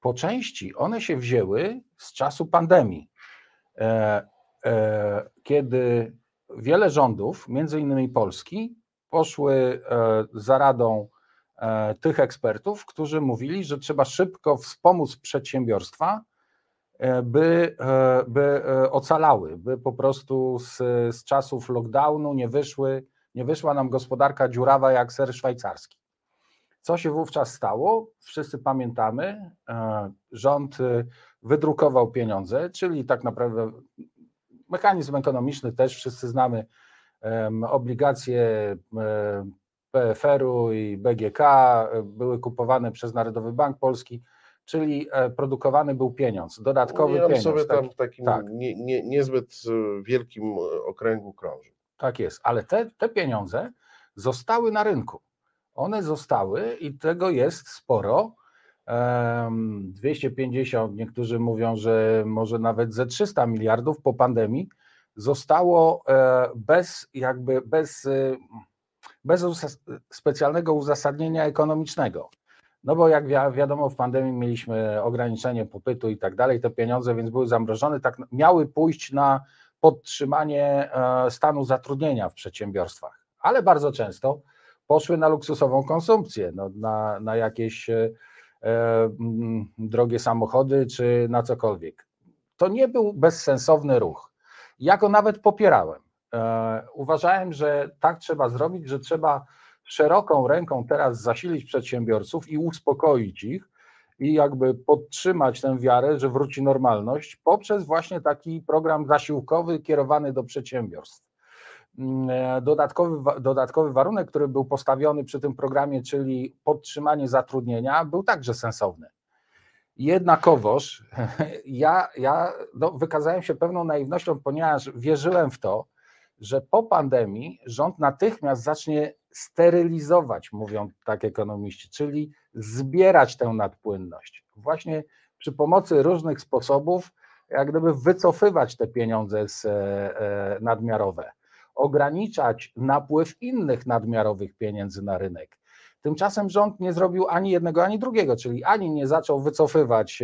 Po części one się wzięły z czasu pandemii e, kiedy wiele rządów, między innymi Polski, poszły za radą tych ekspertów, którzy mówili, że trzeba szybko wspomóc przedsiębiorstwa, by, e, by e, ocalały, by po prostu z, z czasów lockdownu nie, wyszły, nie wyszła nam gospodarka dziurawa jak ser szwajcarski. Co się wówczas stało? Wszyscy pamiętamy. e, Rząd e, wydrukował pieniądze, czyli tak naprawdę mechanizm ekonomiczny też wszyscy znamy. Obligacje PFR-u i BGK e, były kupowane przez Narodowy Bank Polski, czyli e, produkowany był pieniądz, dodatkowy on pieniądz. sobie tak- tam w takim tak. nie, nie, niezbyt e, wielkim e, okręgu krąży. Tak jest, ale te, te pieniądze zostały na rynku. One zostały i tego jest sporo. Em, 250, niektórzy mówią, że może nawet ze 300 miliardów po pandemii zostało bez jakby bez, bez specjalnego uzasadnienia ekonomicznego. No bo jak wi- wiadomo, w pandemii mieliśmy ograniczenie popytu i tak dalej, te pieniądze więc były zamrożone, tak miały pójść na podtrzymanie e, stanu zatrudnienia w przedsiębiorstwach. Ale bardzo często poszły na luksusową konsumpcję, no, na, na jakieś e, mm, drogie samochody czy na cokolwiek. To nie był bezsensowny ruch. Ja go nawet popierałem. E, uważałem, że tak trzeba zrobić, że trzeba szeroką ręką teraz zasilić przedsiębiorców i uspokoić ich i jakby podtrzymać tę wiarę, że wróci normalność poprzez właśnie taki program zasiłkowy kierowany do przedsiębiorstw. Mm, e, dodatkowy, dodatkowy warunek, który był postawiony przy tym programie, czyli podtrzymanie zatrudnienia, był także sensowny. Jednakowoż *laughs* ja, ja no, wykazałem się pewną naiwnością, ponieważ wierzyłem w to, że po pandemii rząd natychmiast zacznie sterylizować, mówią tak ekonomiści, czyli zbierać tę nadpłynność. Właśnie przy pomocy różnych sposobów, jak gdyby wycofywać te pieniądze z, e, e, nadmiarowe, ograniczać napływ innych nadmiarowych pieniędzy na rynek. Tymczasem rząd nie zrobił ani jednego, ani drugiego, czyli ani nie zaczął wycofywać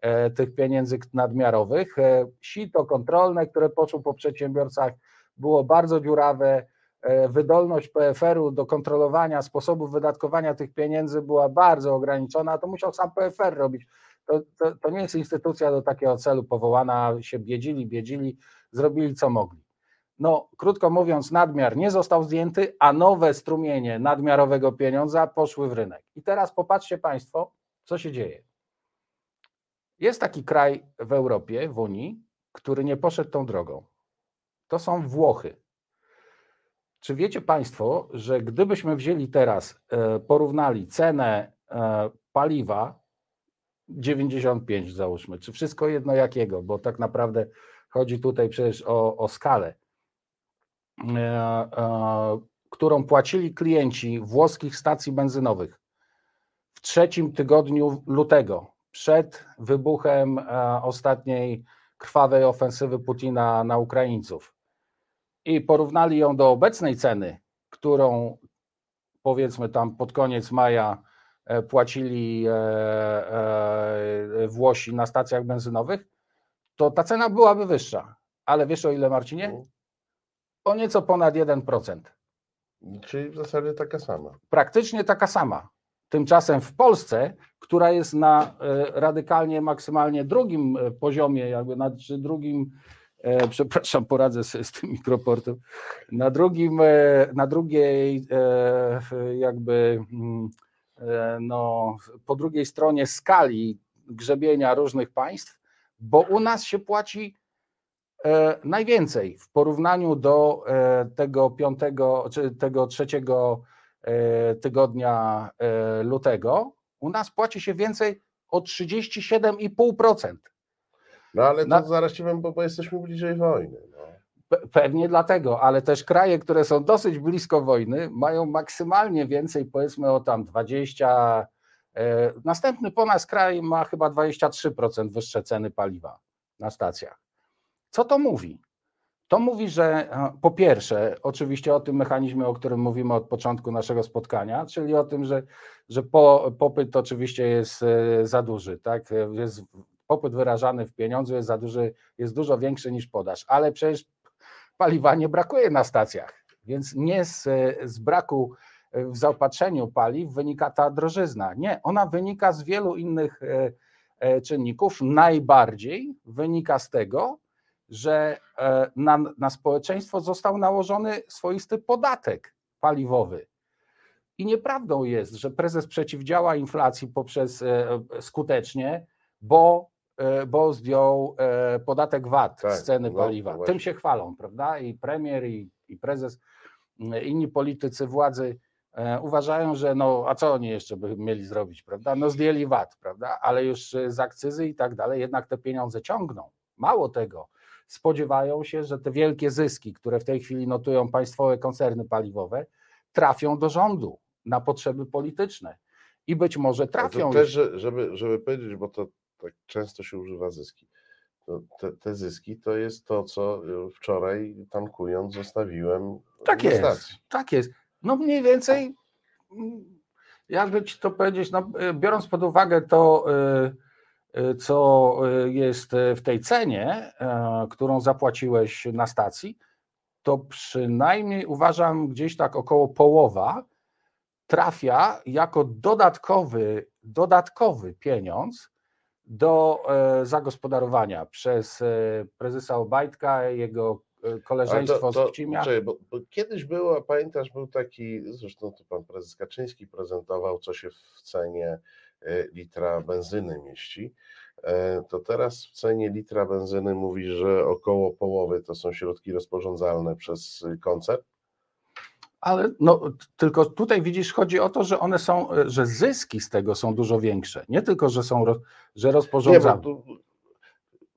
e, tych pieniędzy nadmiarowych. Sito kontrolne, które poszło po przedsiębiorcach, było bardzo dziurawe. E, wydolność PFR-u do kontrolowania sposobów wydatkowania tych pieniędzy była bardzo ograniczona, to musiał sam PFR robić. To, to, to nie jest instytucja do takiego celu powołana, się biedzili, biedzili, zrobili co mogli. No, krótko mówiąc, nadmiar nie został zdjęty, a nowe strumienie nadmiarowego pieniądza poszły w rynek. I teraz popatrzcie Państwo, co się dzieje. Jest taki kraj w Europie, w Unii, który nie poszedł tą drogą to są Włochy. Czy wiecie Państwo, że gdybyśmy wzięli teraz, e, porównali cenę e, paliwa 95 załóżmy, czy wszystko jedno jakiego, bo tak naprawdę chodzi tutaj przecież o, o skalę, e, którą płacili klienci włoskich stacji benzynowych w trzecim tygodniu lutego, przed wybuchem ostatniej krwawej ofensywy Putina na Ukraińców i porównali ją do obecnej ceny, którą powiedzmy tam pod koniec maja e, płacili e, e, Włosi na stacjach benzynowych, to ta cena byłaby wyższa. Ale wiesz o ile, Marcinie? No. O nieco ponad 1%. Czyli w zasadzie taka sama. Praktycznie taka sama. Tymczasem w Polsce, która jest na radykalnie, maksymalnie drugim poziomie, jakby na drugim E, przepraszam, poradzę sobie z tym mikroportem. Na drugim, e, na drugiej e, jakby mm, no, po drugiej stronie skali grzebienia różnych państw, bo u nas się płaci najwięcej w porównaniu do tego piątego czy tego trzeciego tygodnia lutego. U nas płaci się więcej o 37,5%. No ale to Na... zaraz ci powiem, bo, bo jesteśmy bliżej wojny. No. Pewnie dlatego, ale też kraje, które są dosyć blisko wojny, mają maksymalnie więcej, powiedzmy o tam 20. E, następny po nas kraj ma chyba 23% wyższe ceny paliwa na stacjach. Co to mówi? To mówi, że e, po pierwsze, oczywiście o tym mechanizmie, o którym mówimy od początku naszego spotkania, czyli o tym, że, że po, popyt oczywiście jest e, za duży, tak? Jest popyt wyrażany w pieniądzu jest za duży, jest dużo większy niż podaż, ale przecież paliwa nie brakuje na stacjach, więc nie z, z braku w zaopatrzeniu paliw wynika ta drożyzna. Nie, ona wynika z wielu innych e, e, czynników. Najbardziej wynika z tego, że e, na, na społeczeństwo został nałożony swoisty podatek paliwowy. I nieprawdą jest, że prezes przeciwdziała inflacji poprzez skutecznie, bo bo zdjął e, podatek VAT tak, z ceny no, paliwa. No Tym się chwalą, prawda? I premier, i, i prezes, mm, inni politycy władzy e, uważają, że no, a co oni jeszcze by mieli zrobić, prawda? No zdjęli VAT, prawda? Ale już z akcyzy i tak dalej, jednak te pieniądze ciągną. Mało tego, spodziewają się, że te wielkie zyski, które w tej chwili notują państwowe koncerny paliwowe, trafią do rządu na potrzeby polityczne. I być może trafią. Też, żeby, żeby powiedzieć, bo to tak często się używa zyski. Te, te, zyski to jest to, co e, wczoraj tankując zostawiłem. Tak jest, stacji. tak jest. No mniej więcej, mm, jakby ci to powiedzieć, no, e, biorąc pod uwagę to, e, co jest w tej cenie, którą zapłaciłeś na stacji, to przynajmniej uważam gdzieś tak około połowa trafia jako dodatkowy, dodatkowy pieniądz do e, zagospodarowania przez e, prezesa Obajtka, jego e, koleżeństwo to, z Pcimia. Czekaj, bo, bo kiedyś było, pamiętasz, był taki, zresztą to pan prezes Kaczyński prezentował, co się w cenie litra benzyny mieści. To teraz w cenie litra benzyny mówi, że około połowy to są środki rozporządzalne przez koncern. Ale no, tylko tutaj widzisz, chodzi o to, że one są, e, że zyski z tego są dużo większe. Nie tylko, że są, że Nie, bo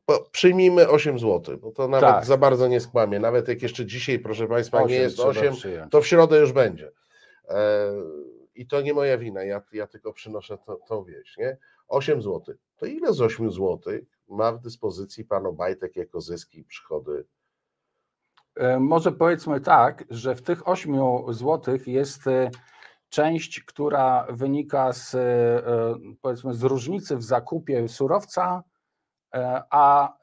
bo przyjmijmy 8 zł, bo to nawet Tak. za bardzo nie skłamie. Nawet jak jeszcze dzisiaj, proszę Państwa, nie Osiem jest trzeba 8, przyjąć. to w środę już będzie. E, I to nie moja wina, ja, ja tylko przynoszę to, tą wieść. Nie? 8 zł. To ile z 8 zł ma w dyspozycji pan Obajtek jako zyski i przychody? E, Może powiedzmy tak, że w tych 8 złotych jest e, część, która wynika z, e, powiedzmy, z różnicy w zakupie surowca, a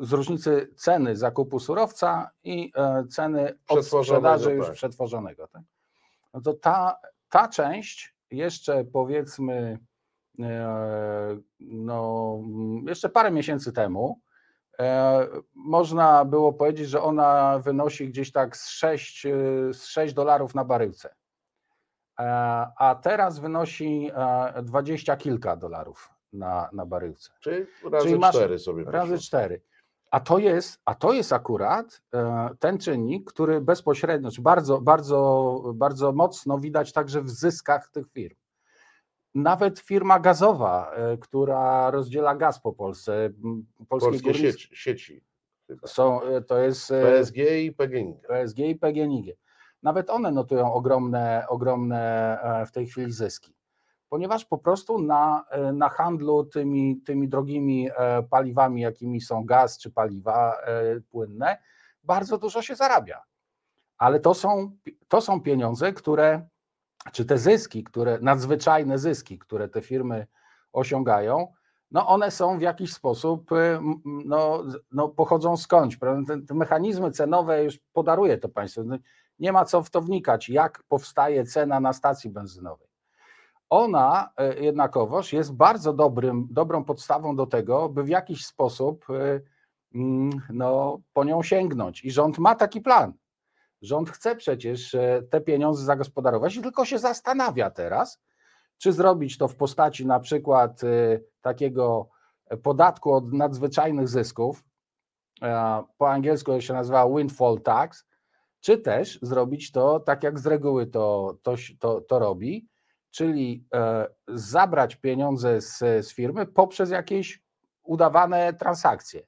z różnicy ceny zakupu surowca i ceny od sprzedaży już tak. przetworzonego. Tak? No to ta, ta część jeszcze powiedzmy no, jeszcze parę miesięcy temu można było powiedzieć, że ona wynosi gdzieś tak z 6, e, z 6 dolarów na baryłce. E, A teraz wynosi e, 20 kilka dolarów na, na baryłce. Czy razy Czyli masz 4 sobie Razy cztery. A to jest, a to jest akurat e, ten czynnik, który bezpośrednio, czy bardzo, bardzo, bardzo mocno widać także w zyskach tych firm. Nawet firma gazowa, e, która rozdziela gaz po Polsce, polskie Polskie sieci, sieci są, e, to jest e, PSG i PGNiG. PSG i PGNiG. Nawet one notują ogromne, ogromne w tej chwili zyski, ponieważ po prostu na, na handlu tymi, tymi drogimi paliwami, jakimi są gaz czy paliwa płynne, bardzo dużo się zarabia. Ale to są, to są pieniądze, które, czy te zyski, które, nadzwyczajne zyski, które te firmy osiągają, no one są w jakiś sposób, y, no, no pochodzą skądś. Te, te mechanizmy cenowe już podaruje to państwo. No, Nie ma co w to wnikać, jak powstaje cena na stacji benzynowej. Ona y, jednakowoż jest bardzo dobrym, dobrą podstawą do tego, by w jakiś sposób y, mm, no, po nią sięgnąć. I rząd ma taki plan. Rząd chce przecież e, te pieniądze zagospodarować tylko się zastanawia teraz, czy zrobić to w postaci na przykład e, takiego podatku od nadzwyczajnych zysków, e, po angielsku się nazywa windfall tax, czy też zrobić to tak jak z reguły to, to, to, to robi, czyli zabrać pieniądze z, z firmy poprzez jakieś udawane transakcje.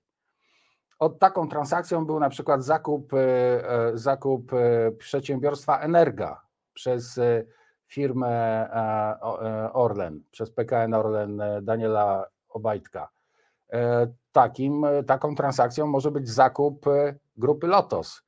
Od taką transakcją był na przykład zakup, e, e, zakup e, przedsiębiorstwa Energa przez firmę Orlen, przez PKN Orlen Daniela Obajtka. Takim, taką transakcją może być zakup grupy Lotos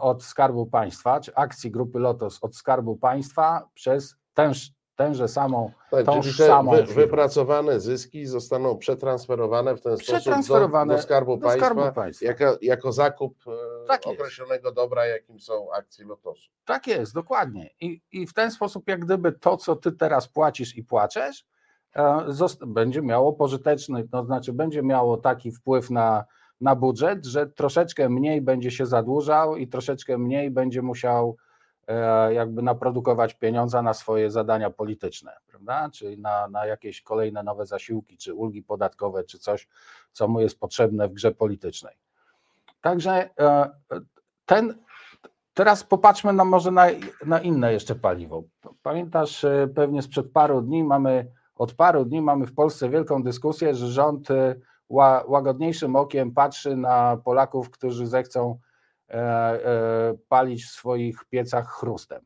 od Skarbu Państwa, czy akcji grupy Lotos od Skarbu Państwa przez tęż, tęże samą Tak, tą samą wy, wypracowane zyski zostaną przetransferowane w ten sposób do, Przetransferowane do Skarbu do Państwa, Skarbu Państwa. Jako, jako zakup e, Tak jest. określonego dobra, jakim są akcje Lotosu. Tak jest, dokładnie. I, I w ten sposób, jak gdyby to, co ty teraz płacisz i płaczesz, e, będzie miało pożyteczny, to znaczy będzie miało taki wpływ na, na budżet, że troszeczkę mniej będzie się zadłużał i troszeczkę mniej będzie musiał jakby naprodukować pieniądza na swoje zadania polityczne, prawda? Czyli na, na jakieś kolejne nowe zasiłki, czy ulgi podatkowe, czy coś, co mu jest potrzebne w grze politycznej. Także e, ten, Teraz popatrzmy na może na, na inne jeszcze paliwo. Pamiętasz, e, pewnie sprzed paru dni mamy, od paru dni mamy w Polsce wielką dyskusję, że rząd e, ła, łagodniejszym okiem patrzy na Polaków, którzy zechcą e, e, palić w swoich piecach chrustem.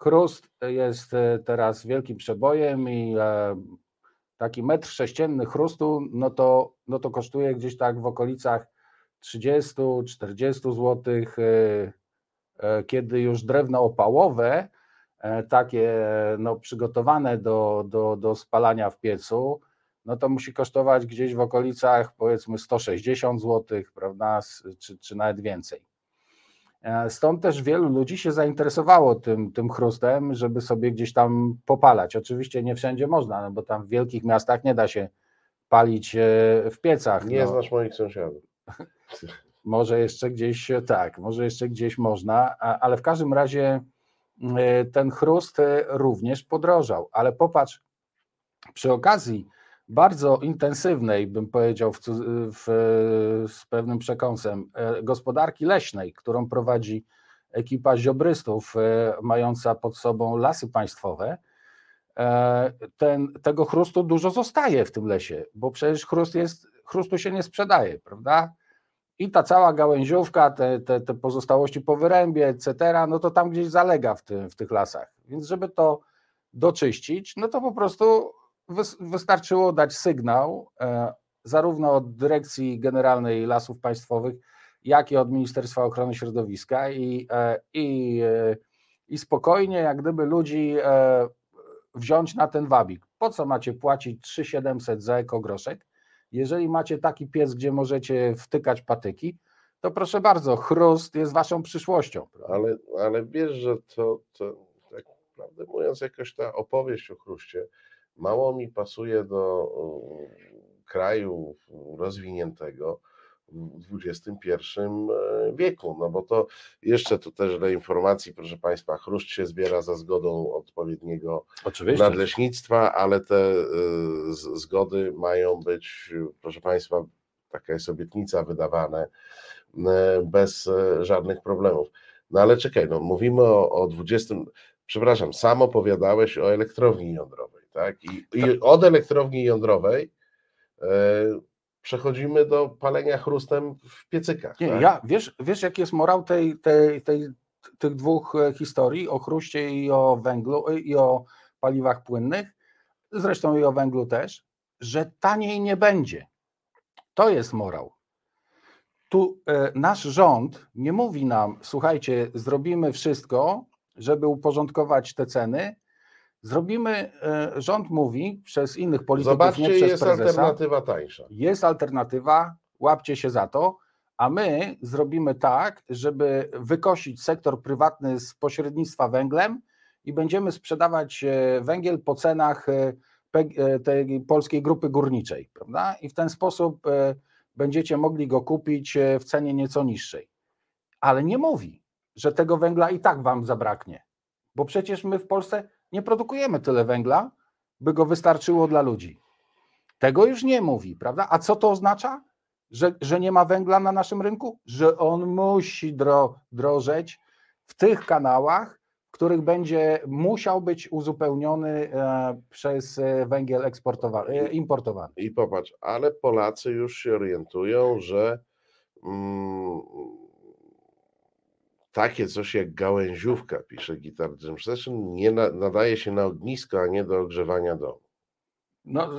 Chrust jest e, teraz wielkim przebojem i e, taki metr sześcienny chrustu, no to, no to kosztuje gdzieś tak w okolicach 30-40 zł, e, kiedy już drewno opałowe, e, takie no, przygotowane do, do, do spalania w piecu, no to musi kosztować gdzieś w okolicach powiedzmy 160 zł, prawda, czy, czy nawet więcej. E, stąd też wielu ludzi się zainteresowało tym, tym chrustem, żeby sobie gdzieś tam popalać. Oczywiście nie wszędzie można, no bo tam w wielkich miastach nie da się palić e, w piecach. Nie no. znasz moich sąsiadów. *laughs* Może jeszcze gdzieś tak, może jeszcze gdzieś można, ale w każdym razie e, ten chrust e, również podrożał. Ale popatrz, przy okazji bardzo intensywnej, bym powiedział, w, w, z pewnym przekąsem, e, gospodarki leśnej, którą prowadzi ekipa ziobrystów e, mająca pod sobą lasy państwowe, e, ten, tego chrustu dużo zostaje w tym lesie, bo przecież chrust jest, chrustu się nie sprzedaje, prawda? I ta cała gałęziówka, te, te, te pozostałości po wyrębie, etc., no to tam gdzieś zalega w, w tych lasach. Więc żeby to doczyścić, no to po prostu wystarczyło dać sygnał e, zarówno od Dyrekcji Generalnej Lasów Państwowych, jak i od Ministerstwa Ochrony Środowiska i, e, i, e, i spokojnie jak gdyby ludzi wziąć na ten wabik. Po co macie płacić 3700 za ekogroszek? Jeżeli macie taki piec, gdzie możecie wtykać patyki, to proszę bardzo, chrust jest waszą przyszłością. Ale, ale wiesz, że to, to tak prawdę mówiąc, jakoś ta opowieść o chruście mało mi pasuje do um, kraju rozwiniętego w XXI e, wieku, no bo to jeszcze tu też dla informacji, proszę Państwa, chruszcz się zbiera za zgodą odpowiedniego Oczywiście. nadleśnictwa, ale te zgody mają być, proszę Państwa, taka jest obietnica wydawane bez żadnych problemów. No ale czekaj, no mówimy o, o 20, przepraszam, sam opowiadałeś o elektrowni jądrowej, tak? I, i od elektrowni jądrowej y, przechodzimy do palenia chrustem w piecykach. Nie, tak? ja, wiesz, wiesz, jaki jest morał tej, tej, tej, tych dwóch e, historii, o chruście i o węglu, e, i o paliwach płynnych, zresztą i o węglu też, że taniej nie będzie. To jest morał. Tu e, nasz rząd nie mówi nam, słuchajcie, zrobimy wszystko, żeby uporządkować te ceny. Zrobimy, e, rząd mówi przez innych polityków, Zobaczcie, nie przez jest prezesa, alternatywa tańsza. jest alternatywa, łapcie się za to, a my zrobimy tak, żeby wykosić sektor prywatny z pośrednictwa węglem i będziemy sprzedawać e, węgiel po cenach e, tej polskiej grupy górniczej, prawda? I w ten sposób będziecie mogli go kupić w cenie nieco niższej. Ale nie mówi, że tego węgla i tak wam zabraknie, bo przecież my w Polsce nie produkujemy tyle węgla, by go wystarczyło dla ludzi. Tego już nie mówi, prawda? A co to oznacza? Że, że nie ma węgla na naszym rynku? Że on musi dro, drożeć w tych kanałach, w których będzie musiał być uzupełniony e, przez e, węgiel eksportowany, e, importowany. I popatrz, ale Polacy już się orientują, że mm, takie coś jak gałęziówka, pisze Guitar Jam Session, nie na, nadaje się na ognisko, a nie do ogrzewania domu. No,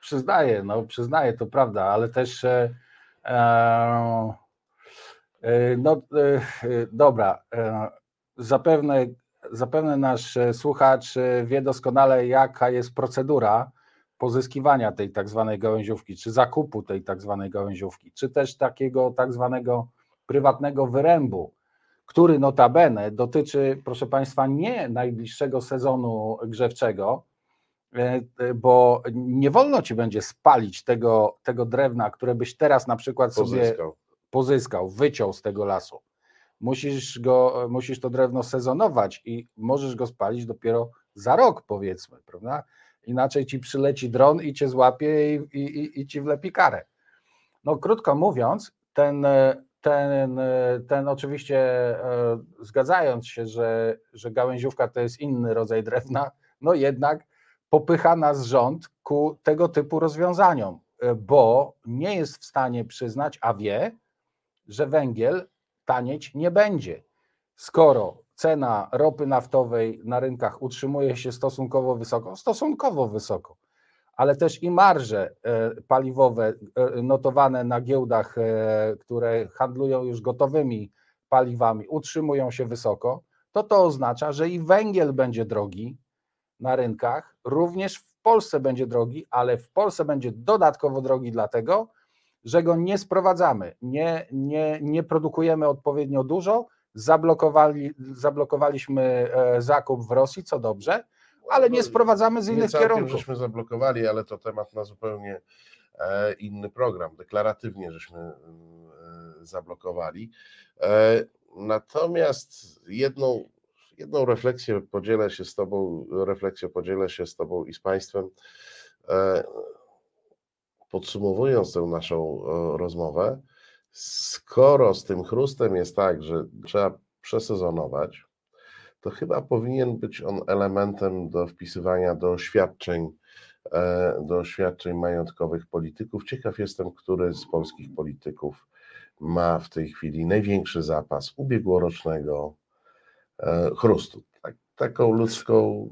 przyznaję, no, przyznaję, to prawda, ale też e, e, e, no, e, e, dobra, e, zapewne, zapewne nasz słuchacz wie doskonale, jaka jest procedura pozyskiwania tej tak zwanej gałęziówki, czy zakupu tej tak zwanej gałęziówki, czy też takiego tak zwanego prywatnego wyrębu, który notabene dotyczy, proszę Państwa, nie najbliższego sezonu grzewczego, e, e, bo nie wolno ci będzie spalić tego, tego drewna, które byś teraz na przykład sobie Pozyskał. pozyskał, wyciął z tego lasu. Musisz, go, musisz to drewno sezonować i możesz go spalić dopiero za rok, powiedzmy, prawda? Inaczej ci przyleci dron i cię złapie i, i, i- i ci wlepi karę. No, krótko mówiąc, ten, e, ten, e, ten oczywiście e, zgadzając się, że, że gałęziówka to jest inny rodzaj drewna, no jednak popycha nas rząd ku tego typu rozwiązaniom, e, bo nie jest w stanie przyznać, a wie, że węgiel tanieć nie będzie. Skoro cena ropy naftowej na rynkach utrzymuje się stosunkowo wysoko, stosunkowo wysoko, ale też i marże e, paliwowe e, notowane na giełdach, e, które handlują już gotowymi paliwami, utrzymują się wysoko, to to oznacza, że i węgiel będzie drogi na rynkach, również w Polsce będzie drogi, ale w Polsce będzie dodatkowo drogi dlatego, że go nie sprowadzamy, nie, nie, nie produkujemy odpowiednio dużo, Zablokowali, zablokowaliśmy zakup w Rosji, co dobrze, ale nie sprowadzamy z innych kierunków. żeśmy zablokowali, ale to temat na zupełnie e, inny program. Deklaratywnie żeśmy e, zablokowali. E, Natomiast jedną, jedną refleksję podzielę się z Tobą, refleksję podzielę się z Tobą i z Państwem. Podsumowując tę naszą rozmowę, skoro z tym chrustem jest tak, że trzeba przesezonować, to chyba powinien być on elementem do wpisywania do oświadczeń, e, do oświadczeń majątkowych polityków. Ciekaw jestem, który z polskich polityków ma w tej chwili największy zapas ubiegłorocznego e, chrustu. Tak, taką ludzką,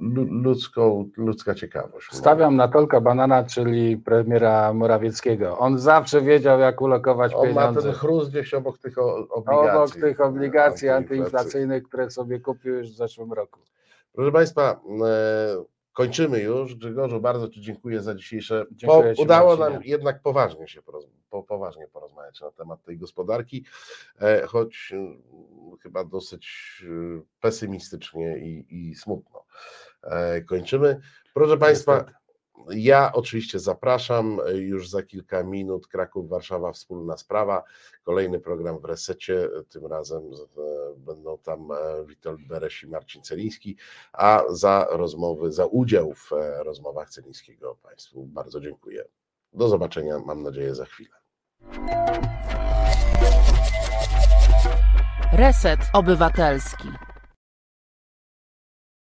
lu- ludzką, ludzka ciekawość. Stawiam na Tolka Banana, czyli premiera Morawieckiego. On zawsze wiedział, jak ulokować On ma pieniądze. ten chrust gdzieś obok tych obligacji. Obok tych obligacji antyinflacyjnych. antyinflacyjnych, które sobie kupił już w zeszłym roku. Proszę Państwa, e, kończymy już. Grzegorzu, bardzo Ci dziękuję za dzisiejsze. Dziękuję Ci, udało Marcinie. nam jednak poważnie się poroz, po, poważnie porozmawiać na temat tej gospodarki, e, choć e, chyba dosyć e, pesymistycznie i, i smutno. E, kończymy. Proszę Państwa, Niestety. Ja oczywiście zapraszam już za kilka minut. Kraków, Warszawa, wspólna sprawa. Kolejny program w resecie. Tym razem e, będą tam e, Witold Bereś i Marcin Celiński. A za rozmowy, za udział w e, rozmowach Celińskiego Państwu bardzo dziękuję. Do zobaczenia, mam nadzieję, za chwilę. Reset Obywatelski.